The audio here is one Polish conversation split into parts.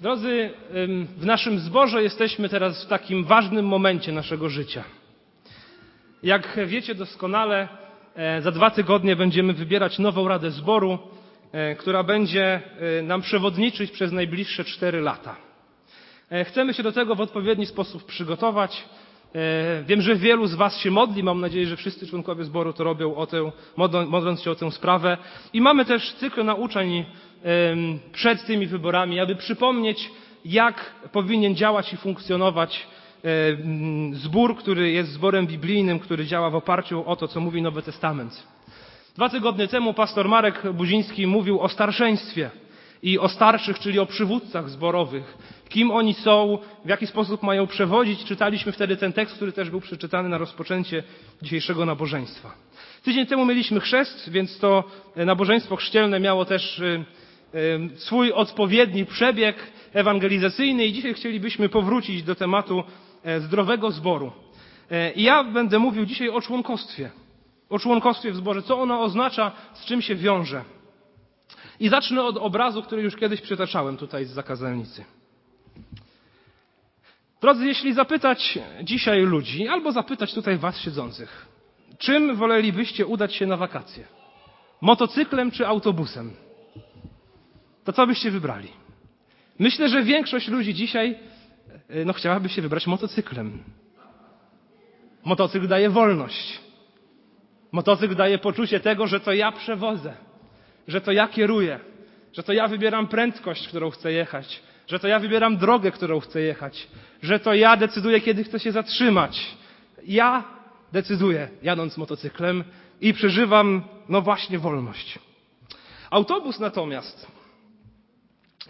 Drodzy, w naszym zborze jesteśmy teraz w takim ważnym momencie naszego życia. Jak wiecie doskonale, e, za dwa tygodnie będziemy wybierać nową Radę Zboru, e, która będzie e, nam przewodniczyć przez najbliższe cztery lata. Chcemy się do tego w odpowiedni sposób przygotować. Wiem, że wielu z Was się modli. Mam nadzieję, że wszyscy członkowie zboru to robią o tę, modląc się o tę sprawę. I mamy też cykl nauczeń przed tymi wyborami, aby przypomnieć, jak powinien działać i funkcjonować zbór, który jest zborem biblijnym, który działa w oparciu o to, co mówi Nowy Testament. Dwa tygodnie temu pastor Marek Buziński mówił o starszeństwie i o starszych, czyli o przywódcach zborowych. Kim oni są, w jaki sposób mają przewodzić. Czytaliśmy wtedy ten tekst, który też był przeczytany na rozpoczęcie dzisiejszego nabożeństwa. Tydzień temu mieliśmy chrzest, więc to nabożeństwo chrzcielne miało też swój odpowiedni przebieg ewangelizacyjny i dzisiaj chcielibyśmy powrócić do tematu e, zdrowego zboru. E, I ja będę mówił dzisiaj o członkostwie. O członkostwie w zborze, co ono oznacza, z czym się wiąże. I zacznę od obrazu, który już kiedyś przytaczałem tutaj z zakazelnicy. Drodzy, jeśli zapytać dzisiaj ludzi, albo zapytać tutaj was siedzących, czym wolelibyście udać się na wakacje? Motocyklem czy autobusem? To co byście wybrali? Myślę, że większość ludzi dzisiaj e, no, chciałaby się wybrać motocyklem. Motocykl daje wolność. Motocykl daje poczucie tego, że to ja przewodzę, że to ja kieruję, że to ja wybieram prędkość, którą chcę jechać, że to ja wybieram drogę, którą chcę jechać, że to ja decyduję, kiedy chcę się zatrzymać. Ja decyduję, jadąc motocyklem i przeżywam, no właśnie, wolność. Autobus natomiast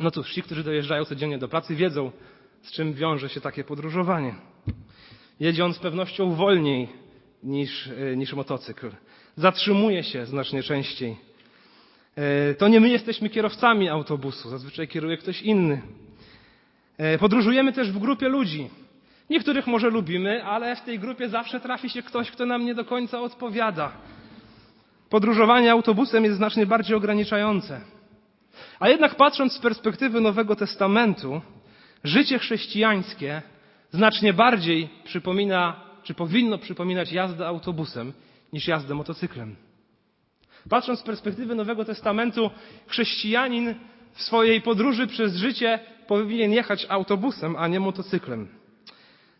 no cóż, ci, którzy dojeżdżają codziennie do pracy, wiedzą, z czym wiąże się takie podróżowanie. Jedzie on z pewnością wolniej niż, e, niż motocykl. Zatrzymuje się znacznie częściej. E, to nie my jesteśmy kierowcami autobusu, zazwyczaj kieruje ktoś inny. E, podróżujemy też w grupie ludzi. Niektórych może lubimy, ale w tej grupie zawsze trafi się ktoś, kto nam nie do końca odpowiada. Podróżowanie autobusem jest znacznie bardziej ograniczające. A jednak patrząc z perspektywy Nowego Testamentu, życie chrześcijańskie znacznie bardziej przypomina, czy powinno przypominać jazdę autobusem niż jazdę motocyklem. Patrząc z perspektywy Nowego Testamentu, chrześcijanin w swojej podróży przez życie powinien jechać autobusem, a nie motocyklem.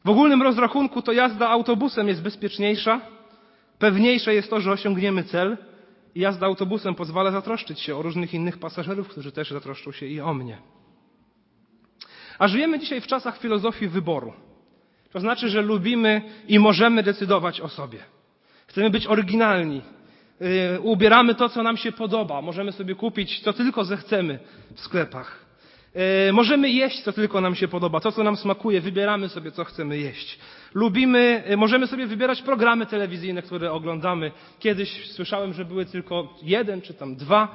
W ogólnym rozrachunku to jazda autobusem jest bezpieczniejsza, pewniejsze jest to, że osiągniemy cel, jazda autobusem pozwala zatroszczyć się o różnych innych pasażerów, którzy też zatroszczą się i o mnie. A żyjemy dzisiaj w czasach filozofii wyboru. To znaczy, że lubimy i możemy decydować o sobie. Chcemy być oryginalni. Yy, ubieramy to, co nam się podoba. Możemy sobie kupić, co tylko zechcemy w sklepach. Yy, możemy jeść, co tylko nam się podoba. To, co nam smakuje, wybieramy sobie, co chcemy jeść. Lubimy, e, możemy sobie wybierać programy telewizyjne, które oglądamy. Kiedyś słyszałem, że były tylko jeden czy tam dwa.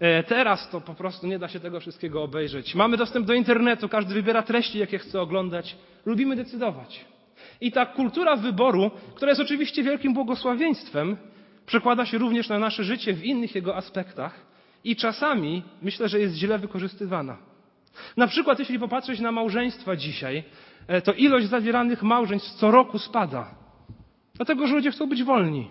E, teraz to po prostu nie da się tego wszystkiego obejrzeć. Mamy dostęp do internetu, każdy wybiera treści, jakie chce oglądać. Lubimy decydować. I ta kultura wyboru, która jest oczywiście wielkim błogosławieństwem, przekłada się również na nasze życie w innych jego aspektach i czasami myślę, że jest źle wykorzystywana. Na przykład, jeśli popatrzeć na małżeństwa dzisiaj, to ilość zawieranych małżeństw co roku spada. Dlatego, że ludzie chcą być wolni.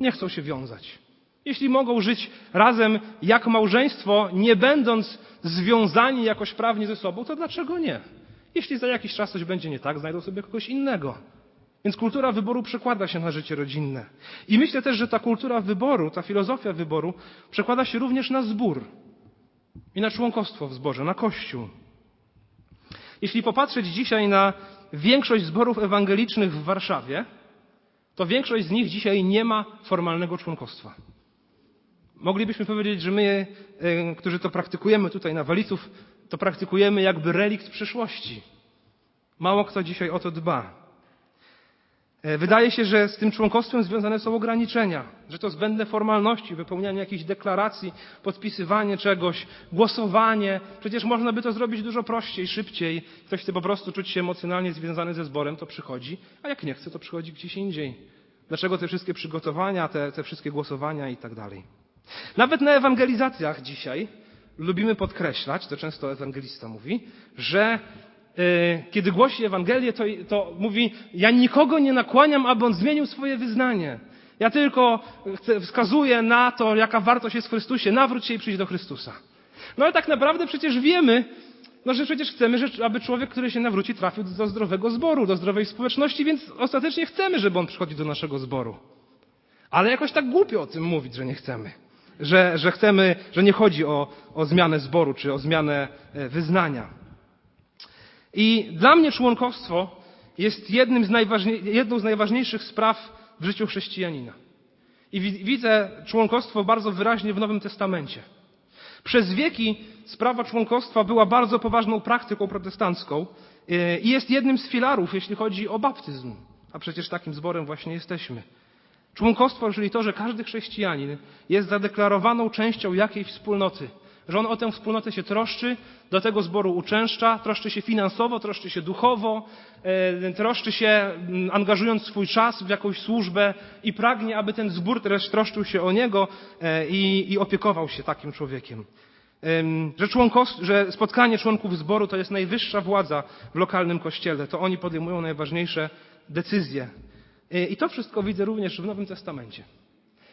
Nie chcą się wiązać. Jeśli mogą żyć razem jak małżeństwo, nie będąc związani jakoś prawnie ze sobą, to dlaczego nie? Jeśli za jakiś czas coś będzie nie tak, znajdą sobie kogoś innego. Więc kultura wyboru przekłada się na życie rodzinne. I myślę też, że ta kultura wyboru, ta filozofia wyboru przekłada się również na zbór i na członkostwo w zborze, na kościół. Jeśli popatrzeć dzisiaj na większość zborów ewangelicznych w Warszawie, to większość z nich dzisiaj nie ma formalnego członkostwa. Moglibyśmy powiedzieć, że my, e, którzy to praktykujemy tutaj na Waliców, to praktykujemy jakby relikt przyszłości. Mało kto dzisiaj o to dba. E, wydaje się, że z tym członkostwem związane są ograniczenia, że to zbędne formalności, wypełnianie jakichś deklaracji, podpisywanie czegoś, głosowanie. Przecież można by to zrobić dużo prościej, szybciej. Ktoś chce po prostu czuć się emocjonalnie związany ze zborem, to przychodzi, a jak nie chce, to przychodzi gdzieś indziej. Dlaczego te wszystkie przygotowania, te, te wszystkie głosowania i tak dalej. Nawet na ewangelizacjach dzisiaj lubimy podkreślać, to często ewangelista mówi, że kiedy głosi Ewangelię, to, to mówi, ja nikogo nie nakłaniam, aby on zmienił swoje wyznanie. Ja tylko wskazuję na to, jaka wartość jest w Chrystusie. Nawróć się i przyjdź do Chrystusa. No ale tak naprawdę przecież wiemy, no, że przecież chcemy, aby człowiek, który się nawróci, trafił do zdrowego zboru, do zdrowej społeczności, więc ostatecznie chcemy, żeby on przychodził do naszego zboru. Ale jakoś tak głupio o tym mówić, że nie chcemy. Że, że chcemy, że nie chodzi o, o zmianę zboru, czy o zmianę e, wyznania. I dla mnie członkostwo jest jednym z jedną z najważniejszych spraw w życiu chrześcijanina. I widzę członkostwo bardzo wyraźnie w Nowym Testamencie. Przez wieki sprawa członkostwa była bardzo poważną praktyką protestancką e, i jest jednym z filarów, jeśli chodzi o baptyzm. A przecież takim zborem właśnie jesteśmy. Członkostwo, czyli to, że każdy chrześcijanin jest zadeklarowaną częścią jakiejś wspólnoty, że on o tę wspólnotę się troszczy, do tego zboru uczęszcza, troszczy się finansowo, troszczy się duchowo, e, troszczy się mm, angażując swój czas w jakąś służbę i pragnie, aby ten zbór też troszczył się o niego e, i, i opiekował się takim człowiekiem. Że, że spotkanie członków zboru to jest najwyższa władza w lokalnym kościele. To oni podejmują najważniejsze decyzje. E, I to wszystko widzę również w Nowym Testamencie.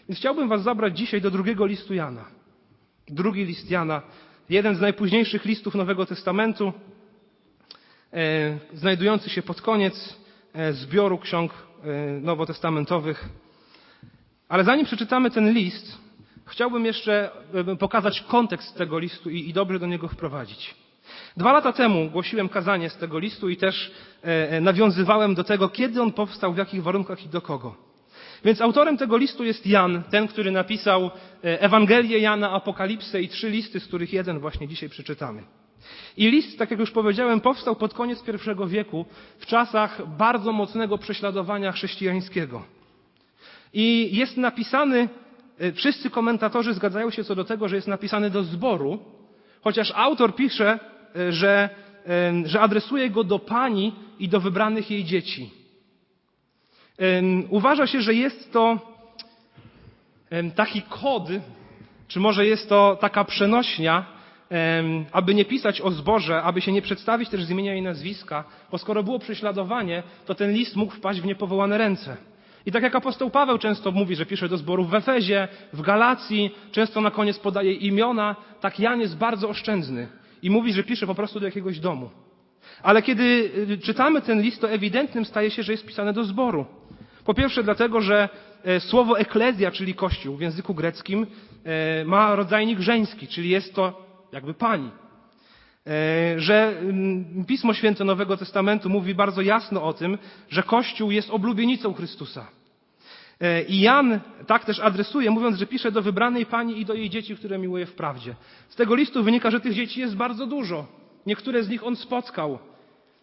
Więc chciałbym Was zabrać dzisiaj do drugiego listu Jana. Drugi list Jana, jeden z najpóźniejszych listów Nowego Testamentu, e, znajdujący się pod koniec e, zbioru ksiąg e, nowotestamentowych. Ale zanim przeczytamy ten list, chciałbym jeszcze pokazać kontekst tego listu i, i dobrze do niego wprowadzić. Dwa lata temu głosiłem kazanie z tego listu i też nawiązywałem do tego, kiedy on powstał, w jakich warunkach i do kogo. Więc autorem tego listu jest Jan, ten, który napisał e, Ewangelię Jana, Apokalipsę i trzy listy, z których jeden właśnie dzisiaj przeczytamy. I list, tak jak już powiedziałem, powstał pod koniec I wieku, w czasach bardzo mocnego prześladowania chrześcijańskiego. I jest napisany, e, wszyscy komentatorzy zgadzają się co do tego, że jest napisany do zboru, chociaż autor pisze, e, że, że adresuje go do pani i do wybranych jej dzieci. Uważa się, że jest to taki kod, czy może jest to taka przenośnia, aby nie pisać o zboże, aby się nie przedstawić też z imienia i nazwiska, bo skoro było prześladowanie, to ten list mógł wpaść w niepowołane ręce. I tak jak apostoł Paweł często mówi, że pisze do zborów w Efezie, w Galacji, często na koniec podaje imiona, tak Jan jest bardzo oszczędny i mówi, że pisze po prostu do jakiegoś domu. Ale kiedy y, czytamy ten list, to ewidentnym staje się, że jest pisane do zboru. Po pierwsze dlatego, że e, słowo eklezja, czyli kościół w języku greckim, e, ma rodzajnik żeński, czyli jest to jakby pani. E, że mm, Pismo Święte Nowego Testamentu mówi bardzo jasno o tym, że Kościół jest oblubienicą Chrystusa. I Jan tak też adresuje, mówiąc, że pisze do wybranej pani i do jej dzieci, które miłuje w prawdzie. Z tego listu wynika, że tych dzieci jest bardzo dużo. Niektóre z nich on spotkał.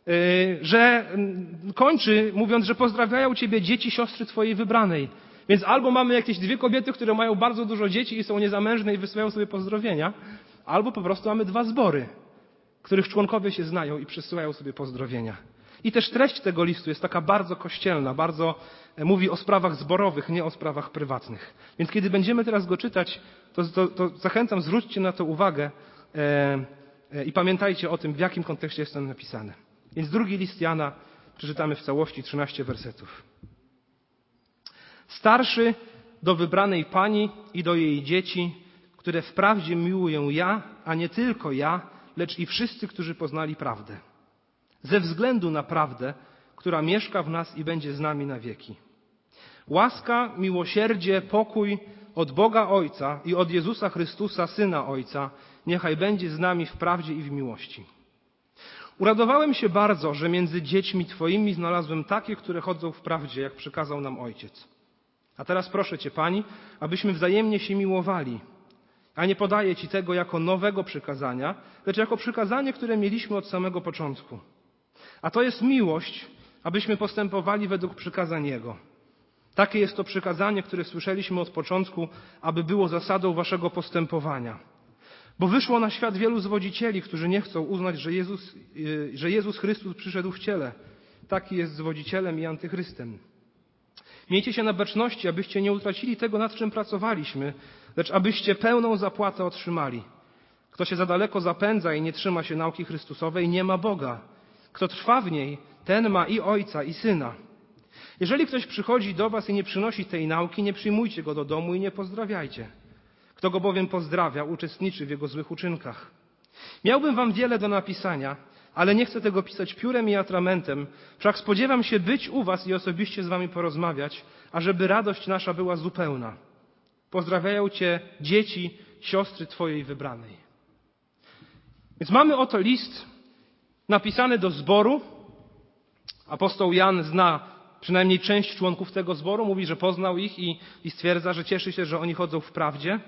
Y, że mm, kończy mówiąc, że pozdrawiają Ciebie dzieci siostry Twojej wybranej. Więc albo mamy jakieś dwie kobiety, które mają bardzo dużo dzieci i są niezamężne i wysyłają sobie pozdrowienia, albo po prostu mamy dwa zbory, których członkowie się znają i przesyłają sobie pozdrowienia. I też treść tego listu jest taka bardzo kościelna, bardzo e, mówi o sprawach zborowych, nie o sprawach prywatnych. Więc kiedy będziemy teraz go czytać, to, to, to zachęcam, zwróćcie na to uwagę e, e, i pamiętajcie o tym, w jakim kontekście jest to napisane. Więc drugi list Jana przeczytamy w całości 13 wersetów. Starszy do wybranej pani i do jej dzieci, które wprawdzie miłuję ja, a nie tylko ja, lecz i wszyscy, którzy poznali prawdę. Ze względu na prawdę, która mieszka w nas i będzie z nami na wieki. Łaska, miłosierdzie, pokój od Boga Ojca i od Jezusa Chrystusa, Syna Ojca, niechaj będzie z nami w prawdzie i w miłości. Uradowałem się bardzo, że między dziećmi Twoimi znalazłem takie, które chodzą w prawdzie, jak przykazał nam Ojciec. A teraz proszę Cię, Pani, abyśmy wzajemnie się miłowali. A nie podaję Ci tego jako nowego przykazania, lecz jako przykazanie, które mieliśmy od samego początku. A to jest miłość, abyśmy postępowali według przykazań Jego. Takie jest to przykazanie, które słyszeliśmy od początku, aby było zasadą Waszego postępowania. Bo wyszło na świat wielu zwodzicieli, którzy nie chcą uznać, że Jezus, y, że Jezus Chrystus przyszedł w ciele. Taki jest zwodzicielem i antychrystem. Miejcie się na baczności, abyście nie utracili tego, nad czym pracowaliśmy, lecz abyście pełną zapłatę otrzymali. Kto się za daleko zapędza i nie trzyma się nauki Chrystusowej, nie ma Boga. Kto trwa w niej, ten ma i ojca, i syna. Jeżeli ktoś przychodzi do was i nie przynosi tej nauki, nie przyjmujcie go do domu i nie pozdrawiajcie. Kto go bowiem pozdrawia, uczestniczy w jego złych uczynkach. Miałbym wam wiele do napisania, ale nie chcę tego pisać piórem i atramentem, wszak spodziewam się być u was i osobiście z wami porozmawiać, ażeby radość nasza była zupełna. Pozdrawiają cię dzieci, siostry twojej wybranej. Więc mamy oto list napisany do zboru. Apostoł Jan zna przynajmniej część członków tego zboru, mówi, że poznał ich i, i stwierdza, że cieszy się, że oni chodzą w prawdzie.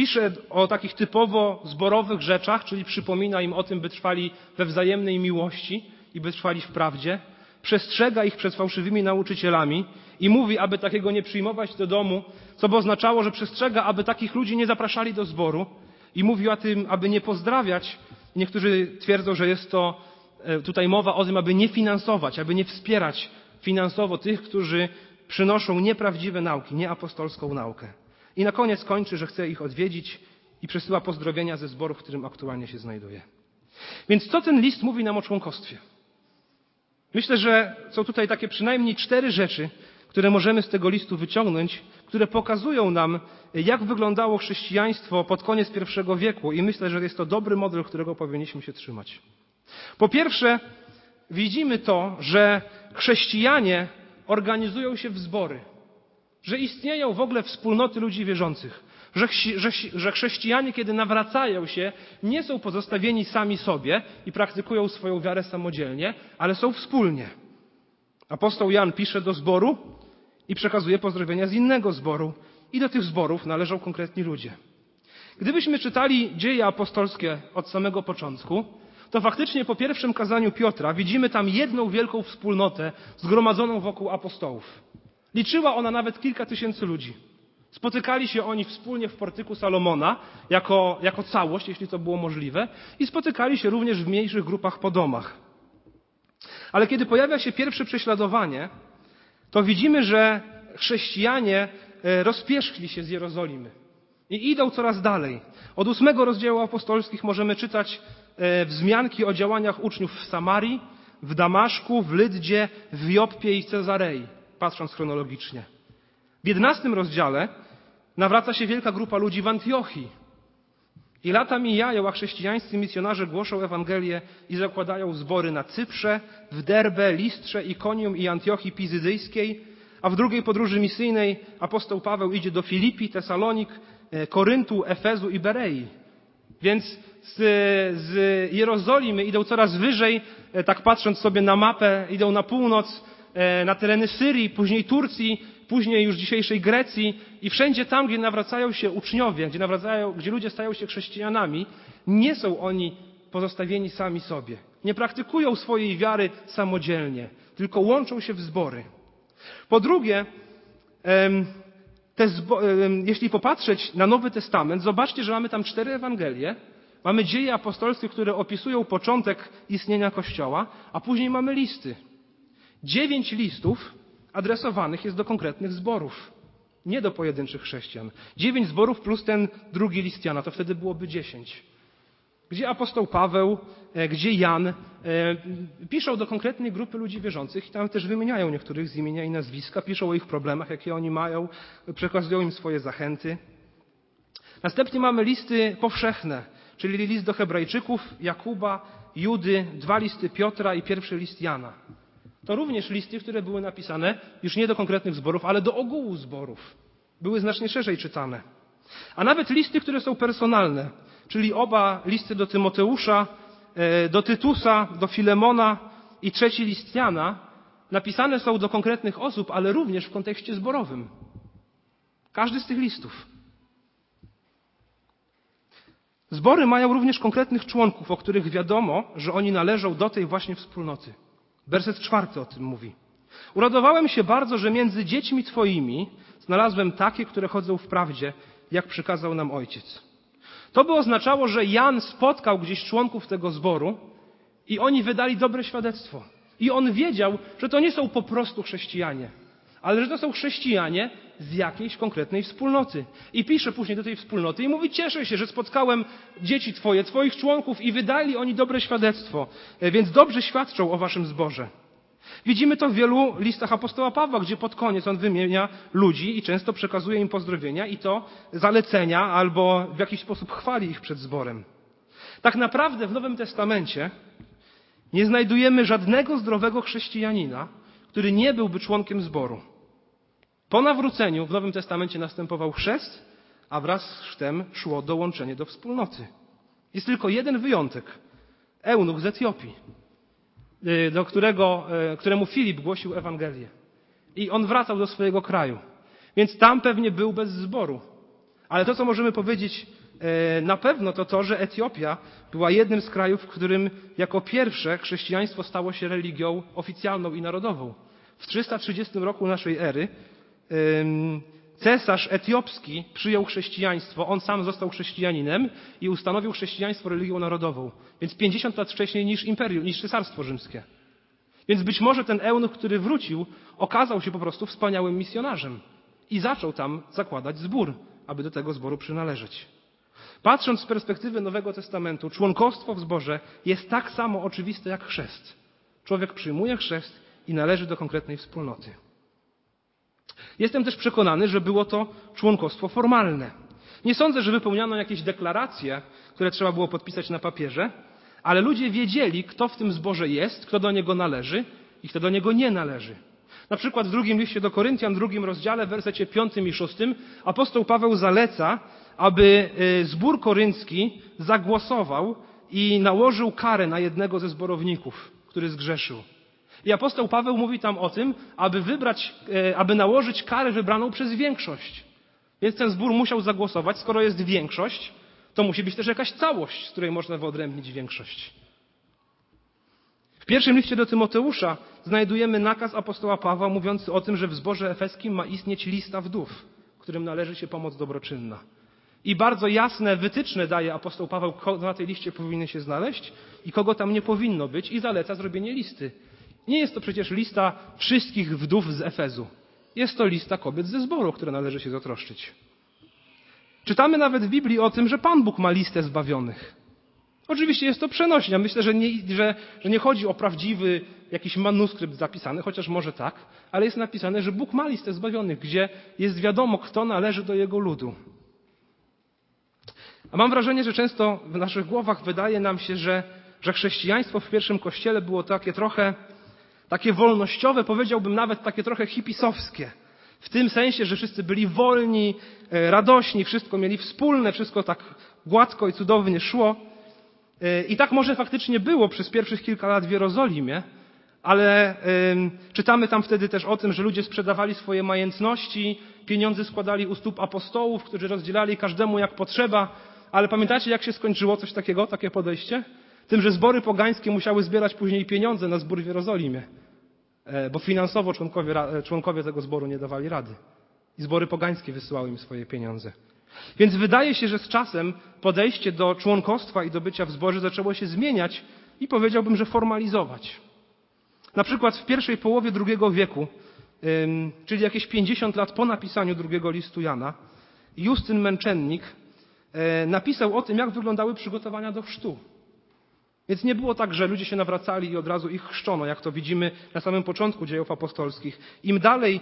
Pisze o takich typowo zborowych rzeczach, czyli przypomina im o tym, by trwali we wzajemnej miłości i by trwali w prawdzie. Przestrzega ich przed fałszywymi nauczycielami i mówi, aby takiego nie przyjmować do domu, co by oznaczało, że przestrzega, aby takich ludzi nie zapraszali do zboru i mówi o tym, aby nie pozdrawiać. Niektórzy twierdzą, że jest to e, tutaj mowa o tym, aby nie finansować, aby nie wspierać finansowo tych, którzy przynoszą nieprawdziwe nauki, nieapostolską naukę. I na koniec kończy, że chce ich odwiedzić i przesyła pozdrowienia ze zboru, w którym aktualnie się znajduje. Więc co ten list mówi nam o członkostwie? Myślę, że są tutaj takie przynajmniej cztery rzeczy, które możemy z tego listu wyciągnąć, które pokazują nam, jak wyglądało chrześcijaństwo pod koniec I wieku i myślę, że jest to dobry model, którego powinniśmy się trzymać. Po pierwsze, widzimy to, że chrześcijanie organizują się w zbory że istnieją w ogóle wspólnoty ludzi wierzących, że, że, że chrześcijanie, kiedy nawracają się, nie są pozostawieni sami sobie i praktykują swoją wiarę samodzielnie, ale są wspólnie. Apostoł Jan pisze do zboru i przekazuje pozdrowienia z innego zboru, i do tych zborów należą konkretni ludzie. Gdybyśmy czytali dzieje apostolskie od samego początku, to faktycznie po pierwszym kazaniu Piotra widzimy tam jedną wielką wspólnotę zgromadzoną wokół apostołów. Liczyła ona nawet kilka tysięcy ludzi. Spotykali się oni wspólnie w portyku Salomona jako, jako całość, jeśli to było możliwe, i spotykali się również w mniejszych grupach po domach. Ale kiedy pojawia się pierwsze prześladowanie, to widzimy, że chrześcijanie e, rozpierzchli się z Jerozolimy i idą coraz dalej. Od ósmego rozdziału apostolskich możemy czytać e, wzmianki o działaniach uczniów w Samarii, w Damaszku, w Lyddzie, w Joppie i Cezarei patrząc chronologicznie. W jedenastym rozdziale nawraca się wielka grupa ludzi w Antiochii. I lata mijają, a chrześcijańscy misjonarze głoszą Ewangelię i zakładają zbory na Cyprze, w Derbe, Listrze, Ikonium i Antiochii Pizydyjskiej, a w drugiej podróży misyjnej apostoł Paweł idzie do Filipi, Tesalonik, e, Koryntu, Efezu i Berei. Więc z, z Jerozolimy idą coraz wyżej, e, tak patrząc sobie na mapę, idą na północ, na tereny Syrii, później Turcji, później już dzisiejszej Grecji i wszędzie tam, gdzie nawracają się uczniowie, gdzie, nawracają, gdzie ludzie stają się chrześcijanami, nie są oni pozostawieni sami sobie. Nie praktykują swojej wiary samodzielnie, tylko łączą się w zbory. Po drugie, jeśli popatrzeć na Nowy Testament, zobaczcie, że mamy tam cztery Ewangelie, mamy dzieje apostolskie, które opisują początek istnienia Kościoła, a później mamy listy. Dziewięć listów adresowanych jest do konkretnych zborów, nie do pojedynczych chrześcijan. Dziewięć zborów plus ten drugi list Jana, to wtedy byłoby dziesięć. Gdzie apostoł Paweł, e, gdzie Jan e, piszą do konkretnej grupy ludzi wierzących i tam też wymieniają niektórych z imienia i nazwiska, piszą o ich problemach, jakie oni mają, przekazują im swoje zachęty. Następnie mamy listy powszechne, czyli list do Hebrajczyków, Jakuba, Judy, dwa listy Piotra i pierwszy list Jana. To również listy, które były napisane już nie do konkretnych zborów, ale do ogółu zborów. Były znacznie szerzej czytane. A nawet listy, które są personalne, czyli oba listy do Tymoteusza, e, do Tytusa, do Filemona i trzeci list Jana, napisane są do konkretnych osób, ale również w kontekście zborowym. Każdy z tych listów. Zbory mają również konkretnych członków, o których wiadomo, że oni należą do tej właśnie wspólnoty. Werset czwarty o tym mówi. Uradowałem się bardzo, że między dziećmi Twoimi znalazłem takie, które chodzą w prawdzie, jak przykazał nam Ojciec. To by oznaczało, że Jan spotkał gdzieś członków tego zboru i oni wydali dobre świadectwo. I on wiedział, że to nie są po prostu chrześcijanie, ale że to są chrześcijanie z jakiejś konkretnej wspólnoty. I pisze później do tej wspólnoty i mówi: Cieszę się, że spotkałem dzieci Twoje, Twoich członków i wydali oni dobre świadectwo, e, więc dobrze świadczą o Waszym zborze. Widzimy to w wielu listach apostoła Pawła, gdzie pod koniec on wymienia ludzi i często przekazuje im pozdrowienia i to zalecenia albo w jakiś sposób chwali ich przed zborem. Tak naprawdę w Nowym Testamencie nie znajdujemy żadnego zdrowego chrześcijanina, który nie byłby członkiem zboru. Po nawróceniu w Nowym Testamencie następował chrzest, a wraz z chrztem szło dołączenie do wspólnoty. Jest tylko jeden wyjątek. Eunuch z Etiopii, y, do którego, y, któremu Filip głosił Ewangelię. I on wracał do swojego kraju. Więc tam pewnie był bez zboru. Ale to, co możemy powiedzieć y, na pewno, to to, że Etiopia była jednym z krajów, w którym jako pierwsze chrześcijaństwo stało się religią oficjalną i narodową. W 330 roku naszej ery cesarz etiopski przyjął chrześcijaństwo, on sam został chrześcijaninem i ustanowił chrześcijaństwo religią narodową. Więc 50 lat wcześniej niż imperium, niż cesarstwo rzymskie. Więc być może ten eunuch, który wrócił, okazał się po prostu wspaniałym misjonarzem i zaczął tam zakładać zbór, aby do tego zboru przynależeć. Patrząc z perspektywy Nowego Testamentu, członkostwo w zborze jest tak samo oczywiste jak chrzest. Człowiek przyjmuje chrzest i należy do konkretnej wspólnoty. Jestem też przekonany, że było to członkostwo formalne. Nie sądzę, że wypełniano jakieś deklaracje, które trzeba było podpisać na papierze, ale ludzie wiedzieli, kto w tym zborze jest, kto do niego należy i kto do niego nie należy. Na przykład w drugim liście do Koryntian, drugim rozdziale, w wersecie piątym i szóstym, apostoł Paweł zaleca, aby y, zbór koryncki zagłosował i nałożył karę na jednego ze zborowników, który zgrzeszył. I apostoł Paweł mówi tam o tym, aby wybrać, e, aby nałożyć karę wybraną przez większość. Więc ten zbór musiał zagłosować. Skoro jest większość, to musi być też jakaś całość, z której można wyodrębnić większość. W pierwszym liście do Tymoteusza znajdujemy nakaz apostoła Pawła mówiący o tym, że w zborze efeskim ma istnieć lista wdów, którym należy się pomoc dobroczynna. I bardzo jasne wytyczne daje apostoł Paweł, na tej liście powinny się znaleźć i kogo tam nie powinno być i zaleca zrobienie listy. Nie jest to przecież lista wszystkich wdów z Efezu. Jest to lista kobiet ze zboru, które należy się zatroszczyć. Czytamy nawet w Biblii o tym, że Pan Bóg ma listę zbawionych. Oczywiście jest to przenośnia. Myślę, że nie, że, że nie chodzi o prawdziwy jakiś manuskrypt zapisany, chociaż może tak, ale jest napisane, że Bóg ma listę zbawionych, gdzie jest wiadomo, kto należy do Jego ludu. A mam wrażenie, że często w naszych głowach wydaje nam się, że, że chrześcijaństwo w pierwszym kościele było takie trochę takie wolnościowe, powiedziałbym nawet takie trochę hipisowskie. W tym sensie, że wszyscy byli wolni, e, radośni, wszystko mieli wspólne, wszystko tak gładko i cudownie szło. E, I tak może faktycznie było przez pierwszych kilka lat w Jerozolimie, ale czytamy tam wtedy też o tym, że ludzie sprzedawali swoje majątności, pieniądze składali u stóp apostołów, którzy rozdzielali każdemu jak potrzeba. Ale pamiętacie, jak się skończyło coś takiego, takie podejście? Tym, że zbory pogańskie musiały zbierać później pieniądze na zbór w Jerozolimie, bo finansowo członkowie, e, członkowie tego zboru nie dawali rady. I zbory pogańskie wysyłały im swoje pieniądze. Więc wydaje się, że z czasem podejście do członkostwa i do bycia w zborze zaczęło się zmieniać i powiedziałbym, że formalizować. Na przykład w pierwszej połowie II wieku, czyli jakieś 50 lat po napisaniu drugiego listu Jana, Justyn Męczennik e, napisał o tym, jak wyglądały przygotowania do chrztu. Więc nie było tak, że ludzie się nawracali i od razu ich chrzczono, jak to widzimy na samym początku dziejów apostolskich. Im dalej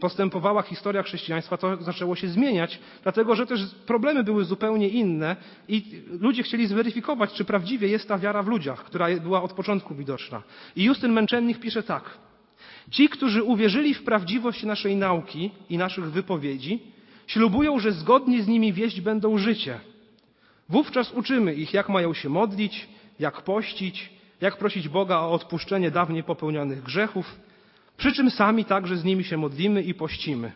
postępowała historia chrześcijaństwa, to zaczęło się zmieniać, dlatego że też problemy były zupełnie inne i ludzie chcieli zweryfikować, czy prawdziwie jest ta wiara w ludziach, która była od początku widoczna. I Justyn Męczennik pisze tak. Ci, którzy uwierzyli w prawdziwość naszej nauki i naszych wypowiedzi, ślubują, że zgodnie z nimi wieść będą życie – Wówczas uczymy ich, jak mają się modlić, jak pościć, jak prosić Boga o odpuszczenie dawniej popełnionych grzechów, przy czym sami także z nimi się modlimy i pościmy.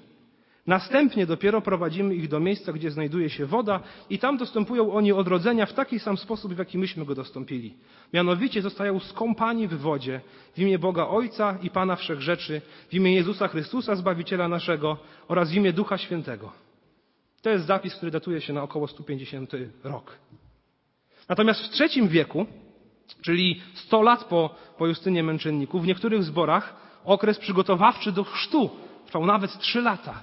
Następnie dopiero prowadzimy ich do miejsca, gdzie znajduje się woda i tam dostępują oni odrodzenia w taki sam sposób, w jaki myśmy go dostąpili. Mianowicie zostają skąpani w wodzie w imię Boga Ojca i Pana Wszechrzeczy, w imię Jezusa Chrystusa, Zbawiciela naszego oraz w imię Ducha Świętego. To jest zapis, który datuje się na około 150 rok. Natomiast w III wieku, czyli 100 lat po, po Justynie Męczenniku, w niektórych zborach okres przygotowawczy do chrztu Trwał nawet trzy lata.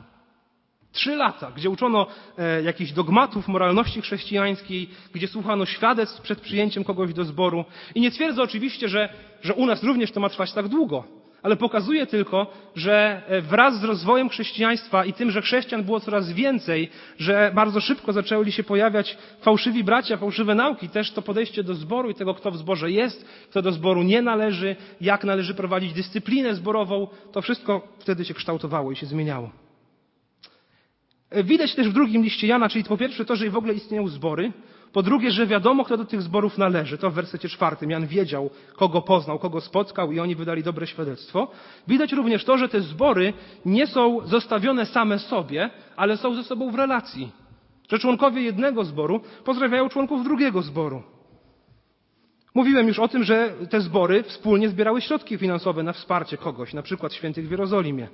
Trzy lata, gdzie uczono e, jakichś dogmatów moralności chrześcijańskiej, gdzie słuchano świadectw przed przyjęciem kogoś do zboru. I nie twierdzę oczywiście, że, że u nas również to ma trwać tak długo, ale pokazuje tylko, że e, wraz z rozwojem chrześcijaństwa i tym, że chrześcijan było coraz więcej, że bardzo szybko zaczęli się pojawiać fałszywi bracia, fałszywe nauki, też to podejście do zboru i tego, kto w zborze jest, kto do zboru nie należy, jak należy prowadzić dyscyplinę zborową, to wszystko wtedy się kształtowało i się zmieniało. E, widać też w drugim liście Jana, czyli po pierwsze to, że w ogóle istnieją zbory, po drugie, że wiadomo, kto do tych zborów należy. To w wersecie czwartym. Jan wiedział, kogo poznał, kogo spotkał i oni wydali dobre świadectwo. Widać również to, że te zbory nie są zostawione same sobie, ale są ze sobą w relacji. Że członkowie jednego zboru pozdrawiają członków drugiego zboru. Mówiłem już o tym, że te zbory wspólnie zbierały środki finansowe na wsparcie kogoś, na przykład świętych w Jerozolimie.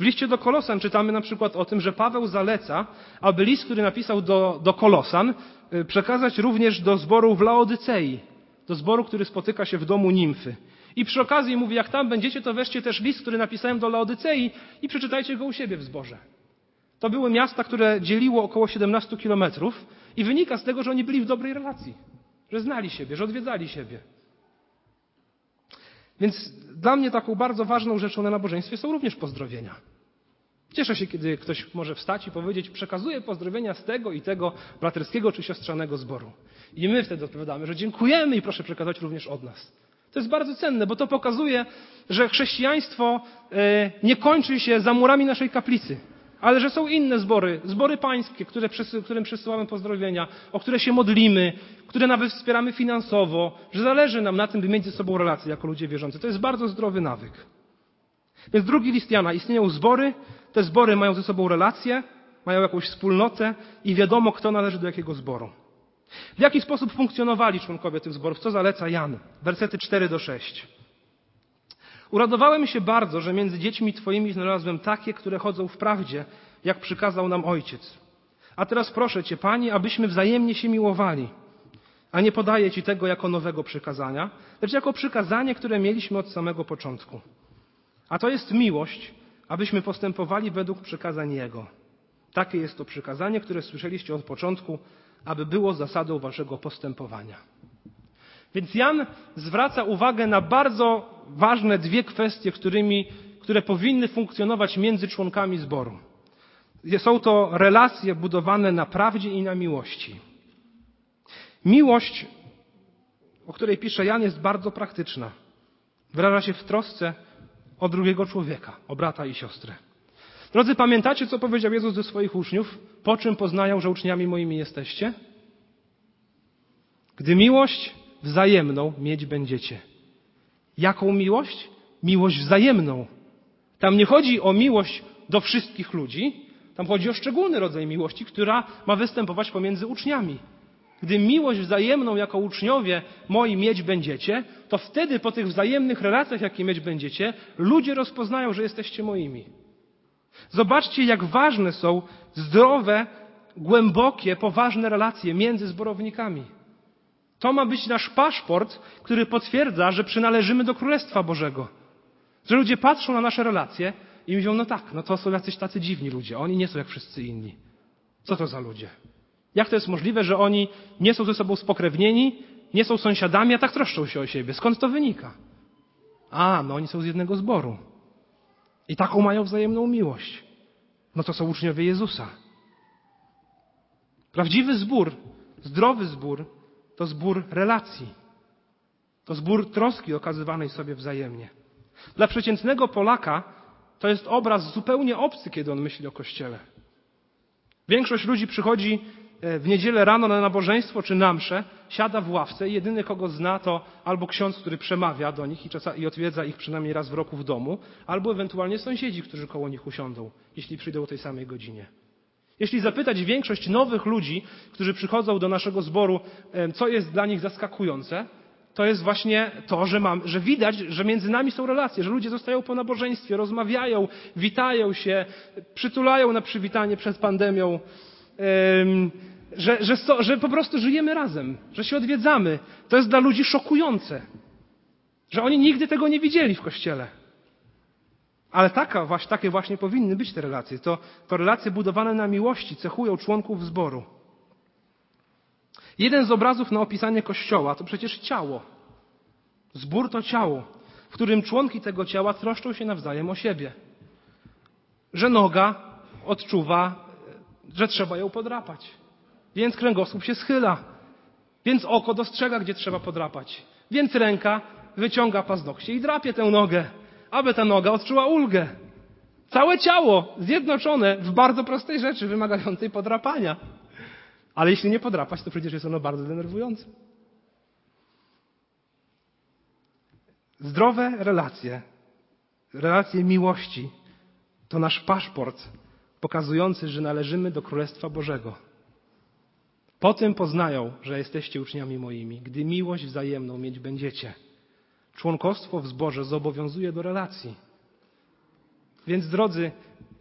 W liście do Kolosan czytamy na przykład o tym, że Paweł zaleca, aby list, który napisał do, do Kolosan, y, przekazać również do zboru w Laodycei, do zboru, który spotyka się w domu nimfy. I przy okazji mówi, jak tam będziecie, to weźcie też list, który napisałem do Laodycei i przeczytajcie go u siebie w zborze. To były miasta, które dzieliło około 17 kilometrów i wynika z tego, że oni byli w dobrej relacji, że znali siebie, że odwiedzali siebie. Więc dla mnie taką bardzo ważną rzeczą na nabożeństwie są również pozdrowienia. Cieszę się, kiedy ktoś może wstać i powiedzieć, przekazuję pozdrowienia z tego i tego braterskiego czy siostrzanego zboru. I my wtedy odpowiadamy, że dziękujemy i proszę przekazać również od nas. To jest bardzo cenne, bo to pokazuje, że chrześcijaństwo e, nie kończy się za murami naszej kaplicy ale że są inne zbory, zbory pańskie, które, którym przesyłamy pozdrowienia, o które się modlimy, które nawet wspieramy finansowo, że zależy nam na tym, by mieć ze sobą relacje jako ludzie wierzący. To jest bardzo zdrowy nawyk. Więc drugi list Jana. Istnieją zbory, te zbory mają ze sobą relacje, mają jakąś wspólnotę i wiadomo, kto należy do jakiego zboru. W jaki sposób funkcjonowali członkowie tych zborów? Co zaleca Jan? Wersety 4 do 6. Uradowałem się bardzo, że między dziećmi Twoimi znalazłem takie, które chodzą w prawdzie, jak przykazał nam Ojciec. A teraz proszę Cię, Panie, abyśmy wzajemnie się miłowali. A nie podaję Ci tego jako nowego przykazania, lecz jako przykazanie, które mieliśmy od samego początku. A to jest miłość, abyśmy postępowali według przykazań Jego. Takie jest to przykazanie, które słyszeliście od początku, aby było zasadą Waszego postępowania. Więc Jan zwraca uwagę na bardzo ważne dwie kwestie, którymi, które powinny funkcjonować między członkami zboru. Są to relacje budowane na prawdzie i na miłości. Miłość, o której pisze Jan, jest bardzo praktyczna. Wyraża się w trosce o drugiego człowieka, o brata i siostrę. Drodzy, pamiętacie, co powiedział Jezus do swoich uczniów? Po czym poznają, że uczniami moimi jesteście? Gdy miłość wzajemną mieć będziecie. Jaką miłość? Miłość wzajemną. Tam nie chodzi o miłość do wszystkich ludzi, tam chodzi o szczególny rodzaj miłości, która ma występować pomiędzy uczniami. Gdy miłość wzajemną jako uczniowie moi mieć będziecie, to wtedy po tych wzajemnych relacjach, jakie mieć będziecie, ludzie rozpoznają, że jesteście moimi. Zobaczcie, jak ważne są zdrowe, głębokie, poważne relacje między zborownikami. To ma być nasz paszport, który potwierdza, że przynależymy do Królestwa Bożego. Że ludzie patrzą na nasze relacje i mówią, no tak, no to są jacyś tacy dziwni ludzie. Oni nie są jak wszyscy inni. Co to za ludzie? Jak to jest możliwe, że oni nie są ze sobą spokrewnieni, nie są sąsiadami, a tak troszczą się o siebie? Skąd to wynika? A, no oni są z jednego zboru. I taką mają wzajemną miłość. No to są uczniowie Jezusa. Prawdziwy zbór, zdrowy zbór, to zbór relacji. To zbór troski okazywanej sobie wzajemnie. Dla przeciętnego Polaka to jest obraz zupełnie obcy, kiedy on myśli o Kościele. Większość ludzi przychodzi e, w niedzielę rano na nabożeństwo czy na mszę, siada w ławce i jedyny, kogo zna, to albo ksiądz, który przemawia do nich i, czasa, i odwiedza ich przynajmniej raz w roku w domu, albo ewentualnie sąsiedzi, którzy koło nich usiądą, jeśli przyjdą o tej samej godzinie. Jeśli zapytać większość nowych ludzi, którzy przychodzą do naszego zboru, co jest dla nich zaskakujące, to jest właśnie to, że, mam, że widać, że między nami są relacje, że ludzie zostają po nabożeństwie, rozmawiają, witają się, przytulają na przywitanie przed pandemią, że, że, że po prostu żyjemy razem, że się odwiedzamy. To jest dla ludzi szokujące, że oni nigdy tego nie widzieli w kościele. Ale taka, właśnie, takie właśnie powinny być te relacje. To, to relacje budowane na miłości cechują członków zboru. Jeden z obrazów na opisanie kościoła to przecież ciało. Zbór to ciało, w którym członki tego ciała troszczą się nawzajem o siebie. Że noga odczuwa, że trzeba ją podrapać. Więc kręgosłup się schyla. Więc oko dostrzega, gdzie trzeba podrapać. Więc ręka wyciąga paznokcie i drapie tę nogę, aby ta noga odczuła ulgę. Całe ciało zjednoczone w bardzo prostej rzeczy, wymagającej podrapania. Ale jeśli nie podrapać, to przecież jest ono bardzo denerwujące. Zdrowe relacje, relacje miłości, to nasz paszport pokazujący, że należymy do Królestwa Bożego. Po tym poznają, że jesteście uczniami moimi, gdy miłość wzajemną mieć będziecie. Członkostwo w zborze zobowiązuje do relacji. Więc drodzy,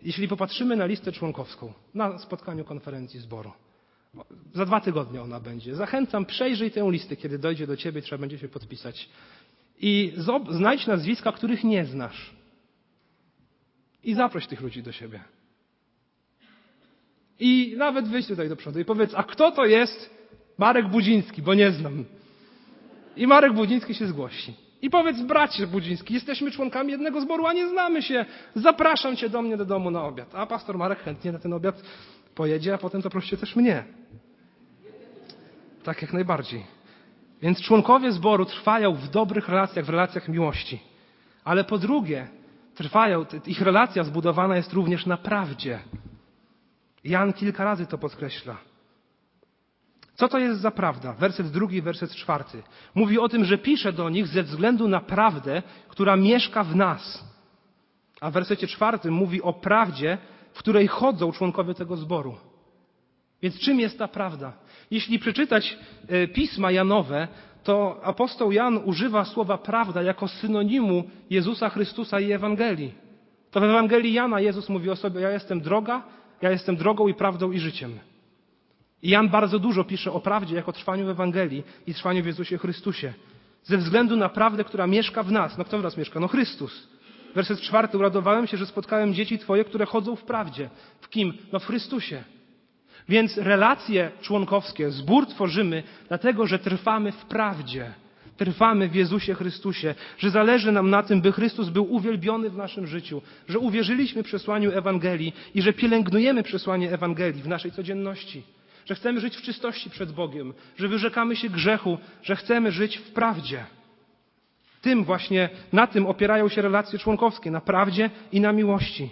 jeśli popatrzymy na listę członkowską na spotkaniu konferencji zboru, za dwa tygodnie ona będzie. Zachęcam, przejrzyj tę listę, kiedy dojdzie do ciebie, trzeba będzie się podpisać. I znajdź nazwiska, których nie znasz. I zaproś tych ludzi do siebie. I nawet wyjść tutaj do przodu i powiedz, a kto to jest Marek Budziński, bo nie znam. I Marek Budziński się zgłosi. I powiedz, bracie Budziński, jesteśmy członkami jednego zboru, a nie znamy się. Zapraszam cię do mnie do domu na obiad. A pastor Marek chętnie na ten obiad pojedzie, a potem zaproście też mnie. Tak jak najbardziej. Więc członkowie zboru trwają w dobrych relacjach, w relacjach miłości. Ale po drugie, trwają, ich relacja zbudowana jest również na prawdzie. Jan kilka razy to podkreśla. Co to jest za prawda? Werset drugi, werset czwarty. Mówi o tym, że pisze do nich ze względu na prawdę, która mieszka w nas. A w wersecie czwartym mówi o prawdzie, w której chodzą członkowie tego zboru. Więc czym jest ta prawda? Jeśli przeczytać e, pisma Janowe, to apostoł Jan używa słowa prawda jako synonimu Jezusa Chrystusa i Ewangelii. To w Ewangelii Jana Jezus mówi o sobie: Ja jestem droga, ja jestem drogą i prawdą i życiem. I Jan bardzo dużo pisze o prawdzie jako trwaniu w Ewangelii i trwaniu w Jezusie Chrystusie. Ze względu na prawdę, która mieszka w nas. No kto w nas mieszka? No Chrystus. Werset czwarty. Uradowałem się, że spotkałem dzieci Twoje, które chodzą w prawdzie. W kim? No w Chrystusie. Więc relacje członkowskie, zbór tworzymy, dlatego że trwamy w prawdzie. Trwamy w Jezusie Chrystusie, że zależy nam na tym, by Chrystus był uwielbiony w naszym życiu, że uwierzyliśmy przesłaniu Ewangelii i że pielęgnujemy przesłanie Ewangelii w naszej codzienności, że chcemy żyć w czystości przed Bogiem, że wyrzekamy się grzechu, że chcemy żyć w prawdzie. Tym właśnie, na tym opierają się relacje członkowskie, na prawdzie i na miłości.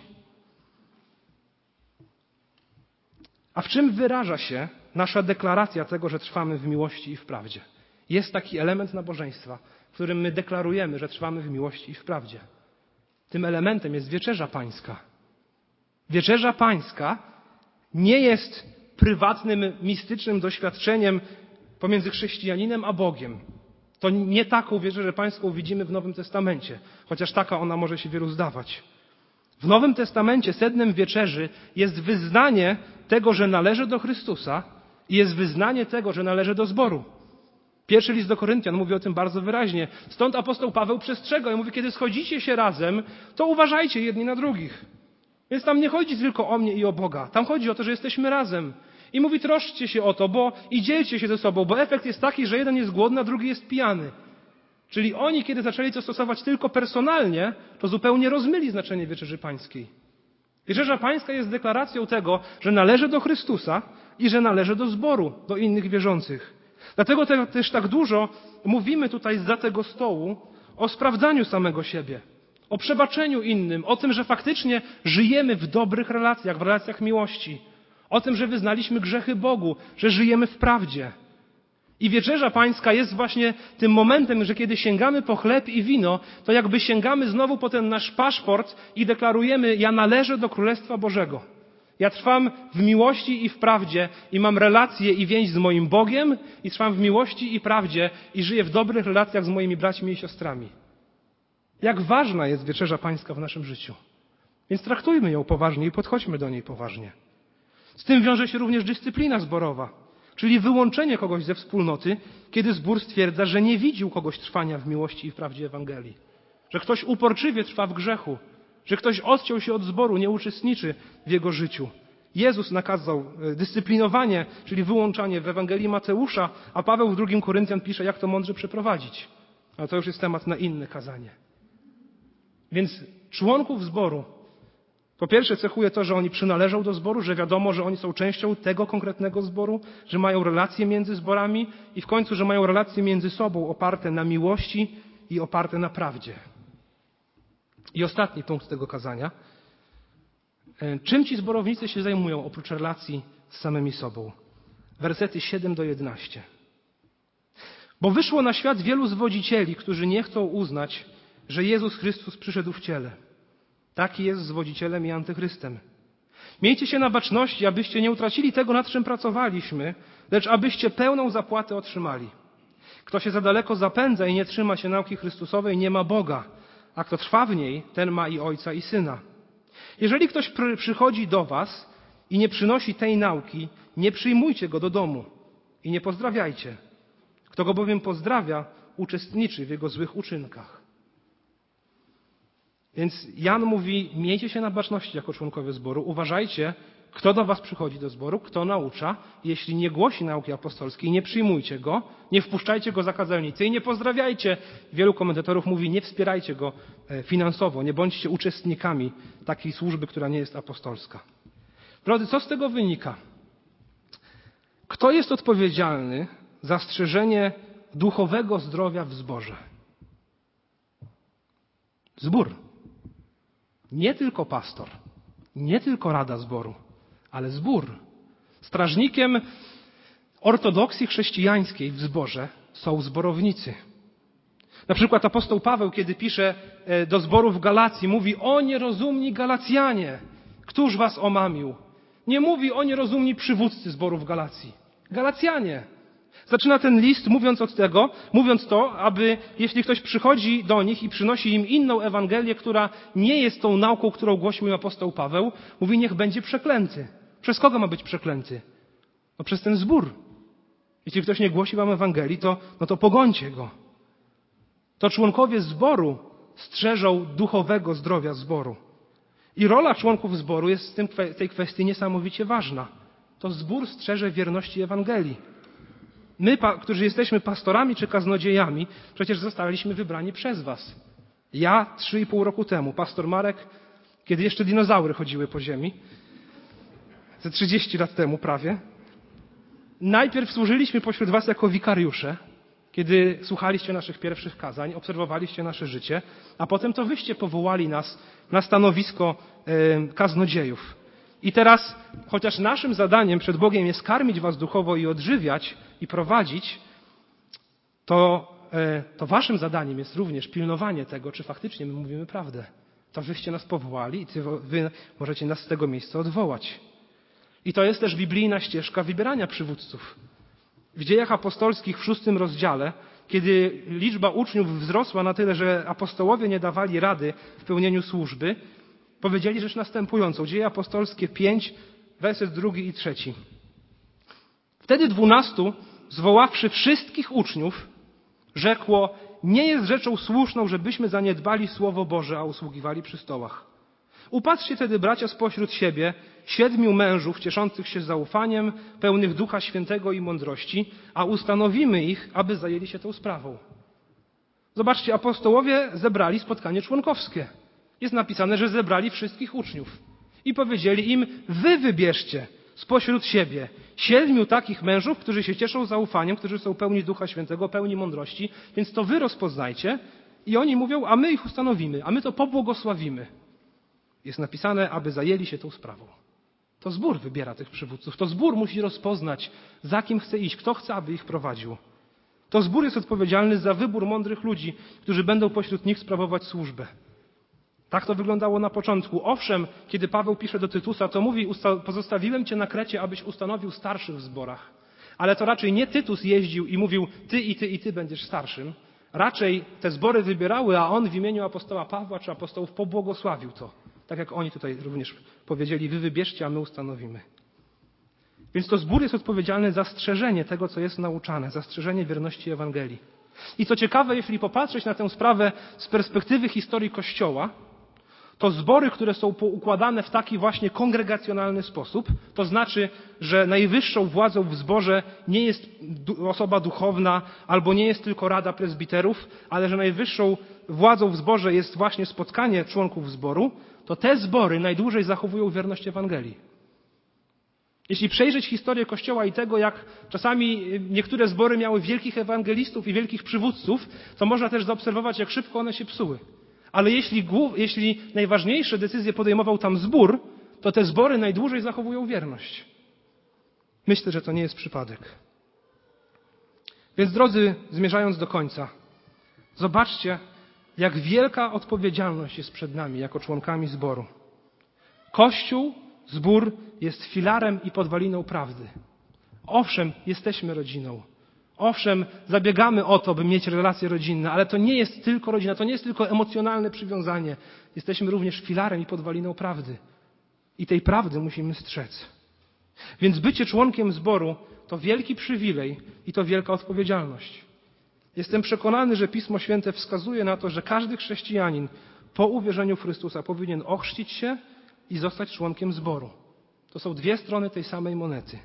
A w czym wyraża się nasza deklaracja tego, że trwamy w miłości i w prawdzie? Jest taki element nabożeństwa, w którym my deklarujemy, że trwamy w miłości i w prawdzie. Tym elementem jest wieczerza pańska. Wieczerza pańska nie jest prywatnym, mistycznym doświadczeniem pomiędzy chrześcijaninem a Bogiem. To nie taką wieczerzę pańską widzimy w Nowym Testamencie, chociaż taka ona może się wielu zdawać. W Nowym Testamencie sednem wieczerzy jest wyznanie tego, że należy do Chrystusa i jest wyznanie tego, że należy do zboru. Pierwszy list do Koryntian mówi o tym bardzo wyraźnie. Stąd apostoł Paweł przestrzega i mówi, kiedy schodzicie się razem, to uważajcie jedni na drugich. Więc tam nie chodzi tylko o mnie i o Boga. Tam chodzi o to, że jesteśmy razem. I mówi, troszczcie się o to, bo i dzielcie się ze sobą, bo efekt jest taki, że jeden jest głodny, a drugi jest pijany. Czyli oni, kiedy zaczęli to stosować tylko personalnie, to zupełnie rozmyli znaczenie wieczerzy pańskiej. Wieczerza pańska jest deklaracją tego, że należy do Chrystusa i że należy do zboru, do innych wierzących. Dlatego też tak dużo mówimy tutaj za tego stołu o sprawdzaniu samego siebie, o przebaczeniu innym, o tym, że faktycznie żyjemy w dobrych relacjach, w relacjach miłości, o tym, że wyznaliśmy grzechy Bogu, że żyjemy w prawdzie. I wieczerza pańska jest właśnie tym momentem, że kiedy sięgamy po chleb i wino, to jakby sięgamy znowu po ten nasz paszport i deklarujemy, ja należę do Królestwa Bożego. Ja trwam w miłości i w prawdzie i mam relacje i więź z moim Bogiem i trwam w miłości i prawdzie i żyję w dobrych relacjach z moimi braćmi i siostrami. Jak ważna jest wieczerza pańska w naszym życiu. Więc traktujmy ją poważnie i podchodźmy do niej poważnie. Z tym wiąże się również dyscyplina zborowa, czyli wyłączenie kogoś ze wspólnoty, kiedy zbór stwierdza, że nie widził kogoś trwania w miłości i w prawdzie Ewangelii. Że ktoś uporczywie trwa w grzechu, że ktoś odciął się od zboru, nie uczestniczy w jego życiu. Jezus nakazał e, dyscyplinowanie, czyli wyłączanie w Ewangelii Mateusza, a Paweł w drugim Koryntian pisze, jak to mądrze przeprowadzić. Ale to już jest temat na inne kazanie. Więc członków zboru po pierwsze cechuje to, że oni przynależą do zboru, że wiadomo, że oni są częścią tego konkretnego zboru, że mają relacje między zborami i w końcu, że mają relacje między sobą oparte na miłości i oparte na prawdzie. I ostatni punkt tego kazania. E, czym ci zborownicy się zajmują oprócz relacji z samymi sobą? Wersety 7 do 11. Bo wyszło na świat wielu zwodzicieli, którzy nie chcą uznać, że Jezus Chrystus przyszedł w ciele. Taki jest zwodzicielem i antychrystem. Miejcie się na baczności, abyście nie utracili tego, nad czym pracowaliśmy, lecz abyście pełną zapłatę otrzymali. Kto się za daleko zapędza i nie trzyma się nauki Chrystusowej, nie ma Boga, a kto trwa w niej, ten ma i Ojca i Syna. Jeżeli ktoś przychodzi do Was i nie przynosi tej nauki, nie przyjmujcie go do domu i nie pozdrawiajcie. Kto go bowiem pozdrawia, uczestniczy w jego złych uczynkach. Więc Jan mówi: miejcie się na baczności jako członkowie zboru, uważajcie, kto do was przychodzi do zboru, kto naucza. Jeśli nie głosi nauki apostolskiej, nie przyjmujcie go, nie wpuszczajcie go za kazelnicę i nie pozdrawiajcie. Wielu komentatorów mówi: nie wspierajcie go e, finansowo, nie bądźcie uczestnikami takiej służby, która nie jest apostolska. Drodzy, co z tego wynika? Kto jest odpowiedzialny za strzeżenie duchowego zdrowia w zborze? Zbór. Nie tylko pastor, nie tylko rada zboru, ale zbór. Strażnikiem ortodoksji chrześcijańskiej w zborze są zborownicy. Na przykład apostoł Paweł, kiedy pisze e, do zboru w Galacji, mówi o nierozumni Galacjanie, któż was omamił? Nie mówi o nierozumni przywódcy zboru w Galacji. Galacjanie. Zaczyna ten list mówiąc od tego, mówiąc to, aby jeśli ktoś przychodzi do nich i przynosi im inną Ewangelię, która nie jest tą nauką, którą głosił im apostoł Paweł, mówi niech będzie przeklęty. Przez kogo ma być przeklęty? No przez ten zbór. Jeśli ktoś nie głosi wam Ewangelii, to, no to pogońcie go. To członkowie zboru strzeżą duchowego zdrowia zboru. I rola członków zboru jest w tej kwestii niesamowicie ważna. To zbór strzeże wierności Ewangelii. My, którzy jesteśmy pastorami czy kaznodziejami, przecież zostaliśmy wybrani przez Was. Ja trzy i pół roku temu, pastor Marek, kiedy jeszcze dinozaury chodziły po ziemi, ze 30 lat temu prawie, najpierw służyliśmy pośród Was jako wikariusze, kiedy słuchaliście naszych pierwszych kazań, obserwowaliście nasze życie, a potem to Wyście powołali nas na stanowisko kaznodziejów. I teraz, chociaż naszym zadaniem przed Bogiem jest karmić Was duchowo i odżywiać i prowadzić, to, e, to Waszym zadaniem jest również pilnowanie tego, czy faktycznie my mówimy prawdę. To Wyście nas powołali i Wy możecie nas z tego miejsca odwołać. I to jest też biblijna ścieżka wybierania przywódców. W dziejach apostolskich w szóstym rozdziale, kiedy liczba uczniów wzrosła na tyle, że apostołowie nie dawali rady w pełnieniu służby, powiedzieli rzecz następującą. Dzieje apostolskie 5, werset drugi i trzeci. Wtedy dwunastu, zwoławszy wszystkich uczniów, rzekło, nie jest rzeczą słuszną, żebyśmy zaniedbali Słowo Boże, a usługiwali przy stołach. Upatrzcie tedy, bracia, spośród siebie siedmiu mężów cieszących się zaufaniem, pełnych Ducha Świętego i mądrości, a ustanowimy ich, aby zajęli się tą sprawą. Zobaczcie, apostołowie zebrali spotkanie członkowskie jest napisane, że zebrali wszystkich uczniów i powiedzieli im, wy wybierzcie spośród siebie siedmiu takich mężów, którzy się cieszą zaufaniem, którzy są pełni Ducha Świętego, pełni mądrości, więc to wy rozpoznajcie. I oni mówią, a my ich ustanowimy, a my to pobłogosławimy. Jest napisane, aby zajęli się tą sprawą. To zbór wybiera tych przywódców. To zbór musi rozpoznać, za kim chce iść, kto chce, aby ich prowadził. To zbór jest odpowiedzialny za wybór mądrych ludzi, którzy będą pośród nich sprawować służbę. Tak to wyglądało na początku. Owszem, kiedy Paweł pisze do Tytusa, to mówi, pozostawiłem cię na Krecie, abyś ustanowił starszych w zborach. Ale to raczej nie Tytus jeździł i mówił, ty i ty i ty będziesz starszym. Raczej te zbory wybierały, a on w imieniu apostoła Pawła czy apostołów pobłogosławił to. Tak jak oni tutaj również powiedzieli, wy wybierzcie, a my ustanowimy. Więc to zbór jest odpowiedzialny za strzeżenie tego, co jest nauczane, za strzeżenie wierności Ewangelii. I co ciekawe, jeśli popatrzeć na tę sprawę z perspektywy historii Kościoła, To zbory, które są poukładane w taki właśnie kongregacjonalny sposób, to znaczy, że najwyższą władzą w zborze nie jest osoba duchowna albo nie jest tylko rada prezbiterów, ale że najwyższą władzą w zborze jest właśnie spotkanie członków zboru, to te zbory najdłużej zachowują wierność Ewangelii. Jeśli przejrzeć historię Kościoła i tego, jak czasami niektóre zbory miały wielkich ewangelistów i wielkich przywódców, to można też zaobserwować, jak szybko one się psuły. Ale jeśli, jeśli najważniejsze decyzje podejmował tam zbór, to te zbory najdłużej zachowują wierność. Myślę, że to nie jest przypadek. Więc drodzy, zmierzając do końca, zobaczcie, jak wielka odpowiedzialność jest przed nami jako członkami zboru. Kościół, zbór jest filarem i podwaliną prawdy. Owszem, jesteśmy rodziną. Owszem, zabiegamy o to, by mieć relacje rodzinne, ale to nie jest tylko rodzina, to nie jest tylko emocjonalne przywiązanie. Jesteśmy również filarem i podwaliną prawdy. I tej prawdy musimy strzec. Więc bycie członkiem zboru to wielki przywilej i to wielka odpowiedzialność. Jestem przekonany, że Pismo Święte wskazuje na to, że każdy chrześcijanin po uwierzeniu w Chrystusa powinien ochrzcić się i zostać członkiem zboru. To są dwie strony tej samej monety.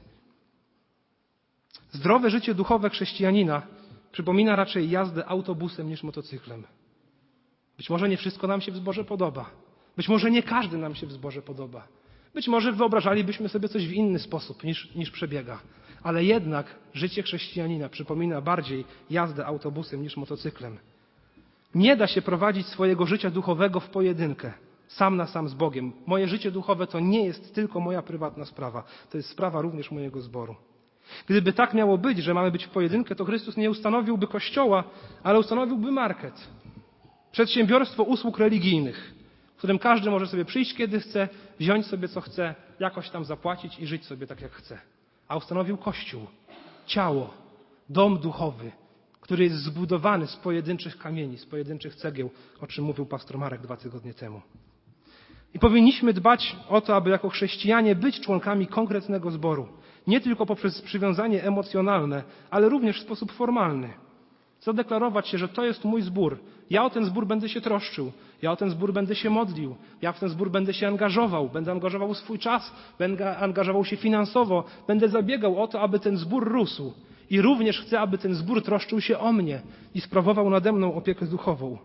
Zdrowe życie duchowe chrześcijanina przypomina raczej jazdę autobusem niż motocyklem. Być może nie wszystko nam się w zborze podoba. Być może nie każdy nam się w zborze podoba. Być może wyobrażalibyśmy sobie coś w inny sposób niż, niż przebiega. Ale jednak życie chrześcijanina przypomina bardziej jazdę autobusem niż motocyklem. Nie da się prowadzić swojego życia duchowego w pojedynkę, sam na sam z Bogiem. Moje życie duchowe to nie jest tylko moja prywatna sprawa, to jest sprawa również mojego zboru. Gdyby tak miało być, że mamy być w pojedynkę, to Chrystus nie ustanowiłby kościoła, ale ustanowiłby market. Przedsiębiorstwo usług religijnych, w którym każdy może sobie przyjść kiedy chce, wziąć sobie co chce, jakoś tam zapłacić i żyć sobie tak jak chce. A ustanowił kościół, ciało, dom duchowy, który jest zbudowany z pojedynczych kamieni, z pojedynczych cegieł, o czym mówił pastor Marek dwa tygodnie temu. I powinniśmy dbać o to, aby jako chrześcijanie być członkami konkretnego zboru. Nie tylko poprzez przywiązanie emocjonalne, ale również w sposób formalny. Zadeklarować się, że to jest mój zbór. Ja o ten zbór będę się troszczył. Ja o ten zbór będę się modlił. Ja w ten zbór będę się angażował. Będę angażował swój czas. Będę angażował się finansowo. Będę zabiegał o to, aby ten zbór rósł. I również chcę, aby ten zbór troszczył się o mnie i sprawował nade mną opiekę duchową.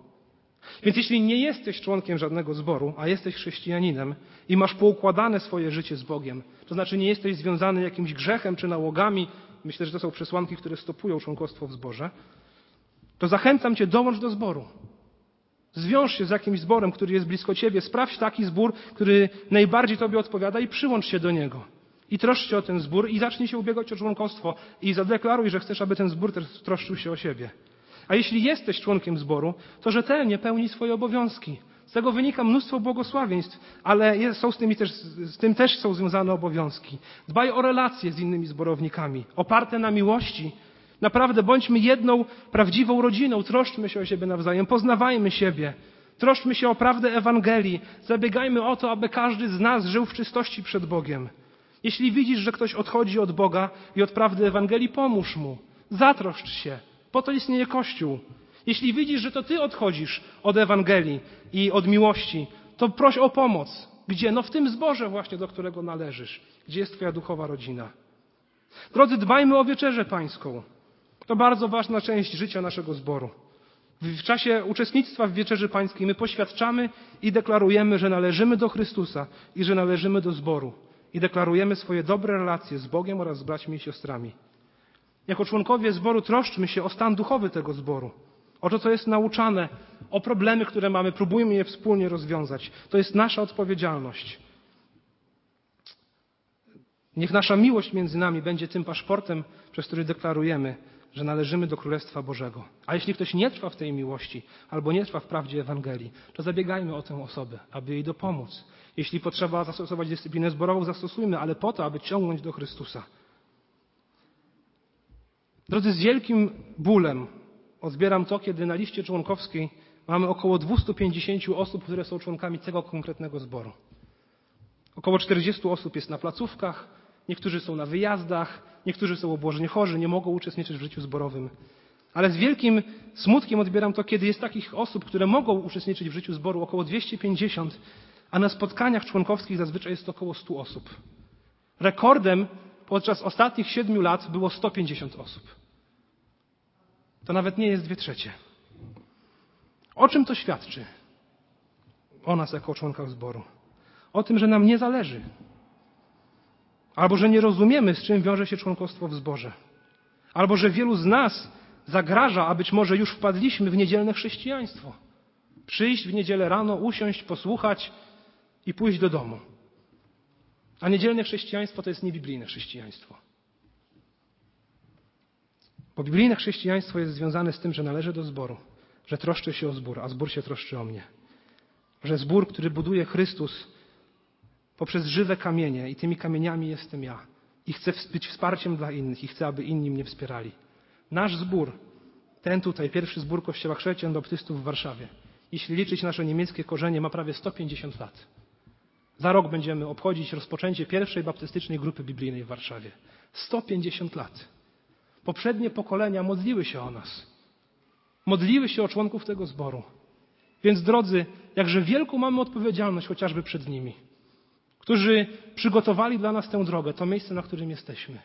Więc jeśli nie jesteś członkiem żadnego zboru, a jesteś chrześcijaninem i masz poukładane swoje życie z Bogiem, to znaczy nie jesteś związany jakimś grzechem czy nałogami, myślę, że to są przesłanki, które stopują członkostwo w zborze, to zachęcam Cię, dołącz do zboru. Zwiąż się z jakimś zborem, który jest blisko Ciebie, sprawdź taki zbór, który najbardziej Tobie odpowiada i przyłącz się do niego. I troszcz się o ten zbór i zacznij się ubiegać o członkostwo i zadeklaruj, że chcesz, aby ten zbór też troszczył się o siebie. A jeśli jesteś członkiem zboru, to rzetelnie pełnij swoje obowiązki. Z tego wynika mnóstwo błogosławieństw, ale są z, tymi też, z tym też są związane obowiązki. Dbaj o relacje z innymi zborownikami, oparte na miłości. Naprawdę bądźmy jedną prawdziwą rodziną, troszczmy się o siebie nawzajem, poznawajmy siebie. Troszczmy się o prawdę Ewangelii. Zabiegajmy o to, aby każdy z nas żył w czystości przed Bogiem. Jeśli widzisz, że ktoś odchodzi od Boga i od prawdy Ewangelii, pomóż mu. Zatroszcz się. Po to istnieje Kościół. Jeśli widzisz, że to ty odchodzisz od Ewangelii i od miłości, to proś o pomoc. Gdzie? No w tym zborze właśnie, do którego należysz. Gdzie jest twoja duchowa rodzina? Drodzy, dbajmy o wieczerzę pańską. To bardzo ważna część życia naszego zboru. W czasie uczestnictwa w wieczerzy pańskiej my poświadczamy i deklarujemy, że należymy do Chrystusa i że należymy do zboru. I deklarujemy swoje dobre relacje z Bogiem oraz z braćmi i siostrami. Jako członkowie zboru troszczmy się o stan duchowy tego zboru, o to, co jest nauczane, o problemy, które mamy, próbujmy je wspólnie rozwiązać. To jest nasza odpowiedzialność. Niech nasza miłość między nami będzie tym paszportem, przez który deklarujemy, że należymy do Królestwa Bożego. A jeśli ktoś nie trwa w tej miłości albo nie trwa w prawdzie Ewangelii, to zabiegajmy o tę osobę, aby jej dopomóc. Jeśli potrzeba zastosować dyscyplinę zborową, zastosujmy, ale po to, aby ciągnąć do Chrystusa. Drodzy, z wielkim bólem odbieram to, kiedy na liście członkowskiej mamy około 250 osób, które są członkami tego konkretnego zboru. Około 40 osób jest na placówkach, niektórzy są na wyjazdach, niektórzy są obłożeni chorzy, nie mogą uczestniczyć w życiu zborowym. Ale z wielkim smutkiem odbieram to, kiedy jest takich osób, które mogą uczestniczyć w życiu zboru, około 250, a na spotkaniach członkowskich zazwyczaj jest około 100 osób. Rekordem podczas ostatnich siedmiu lat było 150 osób. To nawet nie jest dwie trzecie. O czym to świadczy? O nas jako członkach zboru. O tym, że nam nie zależy. Albo że nie rozumiemy, z czym wiąże się członkostwo w zborze. Albo że wielu z nas zagraża, a być może już wpadliśmy w niedzielne chrześcijaństwo. Przyjść w niedzielę rano, usiąść, posłuchać i pójść do domu. A niedzielne chrześcijaństwo to jest niebiblijne chrześcijaństwo. Biblijne chrześcijaństwo jest związane z tym, że należy do zboru, że troszczę się o zbór, a zbór się troszczy o mnie. Że zbór, który buduje Chrystus poprzez żywe kamienie i tymi kamieniami jestem ja. I chcę być wsparciem dla innych i chcę, aby inni mnie wspierali. Nasz zbór, ten tutaj, pierwszy zbór Kościoła Chrześcijan Baptystów w Warszawie, jeśli liczyć nasze niemieckie korzenie, ma prawie 150 lat. Za rok będziemy obchodzić rozpoczęcie pierwszej baptystycznej grupy biblijnej w Warszawie. 150 lat. Poprzednie pokolenia modliły się o nas. Modliły się o członków tego zboru. Więc drodzy, jakże wielką mamy odpowiedzialność chociażby przed nimi, którzy przygotowali dla nas tę drogę, to miejsce, na którym jesteśmy.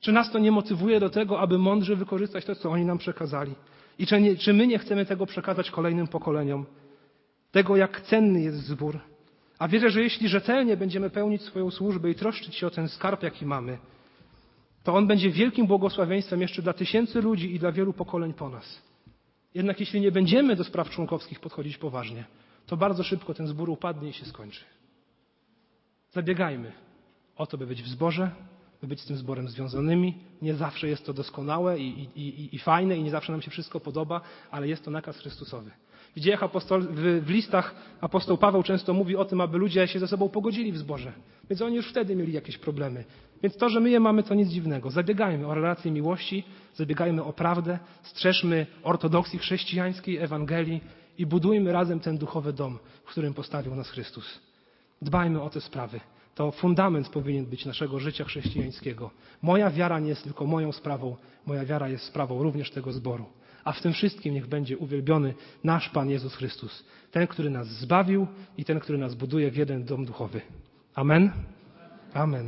Czy nas to nie motywuje do tego, aby mądrze wykorzystać to, co oni nam przekazali? I czy, nie, czy my nie chcemy tego przekazać kolejnym pokoleniom? Tego, jak cenny jest zbór. A wierzę, że jeśli rzetelnie będziemy pełnić swoją służbę i troszczyć się o ten skarb, jaki mamy, to on będzie wielkim błogosławieństwem jeszcze dla tysięcy ludzi i dla wielu pokoleń po nas. Jednak jeśli nie będziemy do spraw członkowskich podchodzić poważnie, to bardzo szybko ten zbór upadnie i się skończy. Zabiegajmy o to, by być w zborze, by być z tym zborem związanymi. Nie zawsze jest to doskonałe i, i, i, i fajne i nie zawsze nam się wszystko podoba, ale jest to nakaz Chrystusowy. W dziejach apostol, w, w, listach apostoł Paweł często mówi o tym, aby ludzie się ze sobą pogodzili w zborze. Więc oni już wtedy mieli jakieś problemy. Więc to, że my je mamy, to nic dziwnego. Zabiegajmy o relacje miłości, zabiegajmy o prawdę, strzeżmy ortodoksji chrześcijańskiej, Ewangelii i budujmy razem ten duchowy dom, w którym postawił nas Chrystus. Dbajmy o te sprawy. To fundament powinien być naszego życia chrześcijańskiego. Moja wiara nie jest tylko moją sprawą, moja wiara jest sprawą również tego zboru. A w tym wszystkim niech będzie uwielbiony nasz Pan Jezus Chrystus, ten, który nas zbawił i ten, który nas buduje w jeden dom duchowy. Amen. Amen.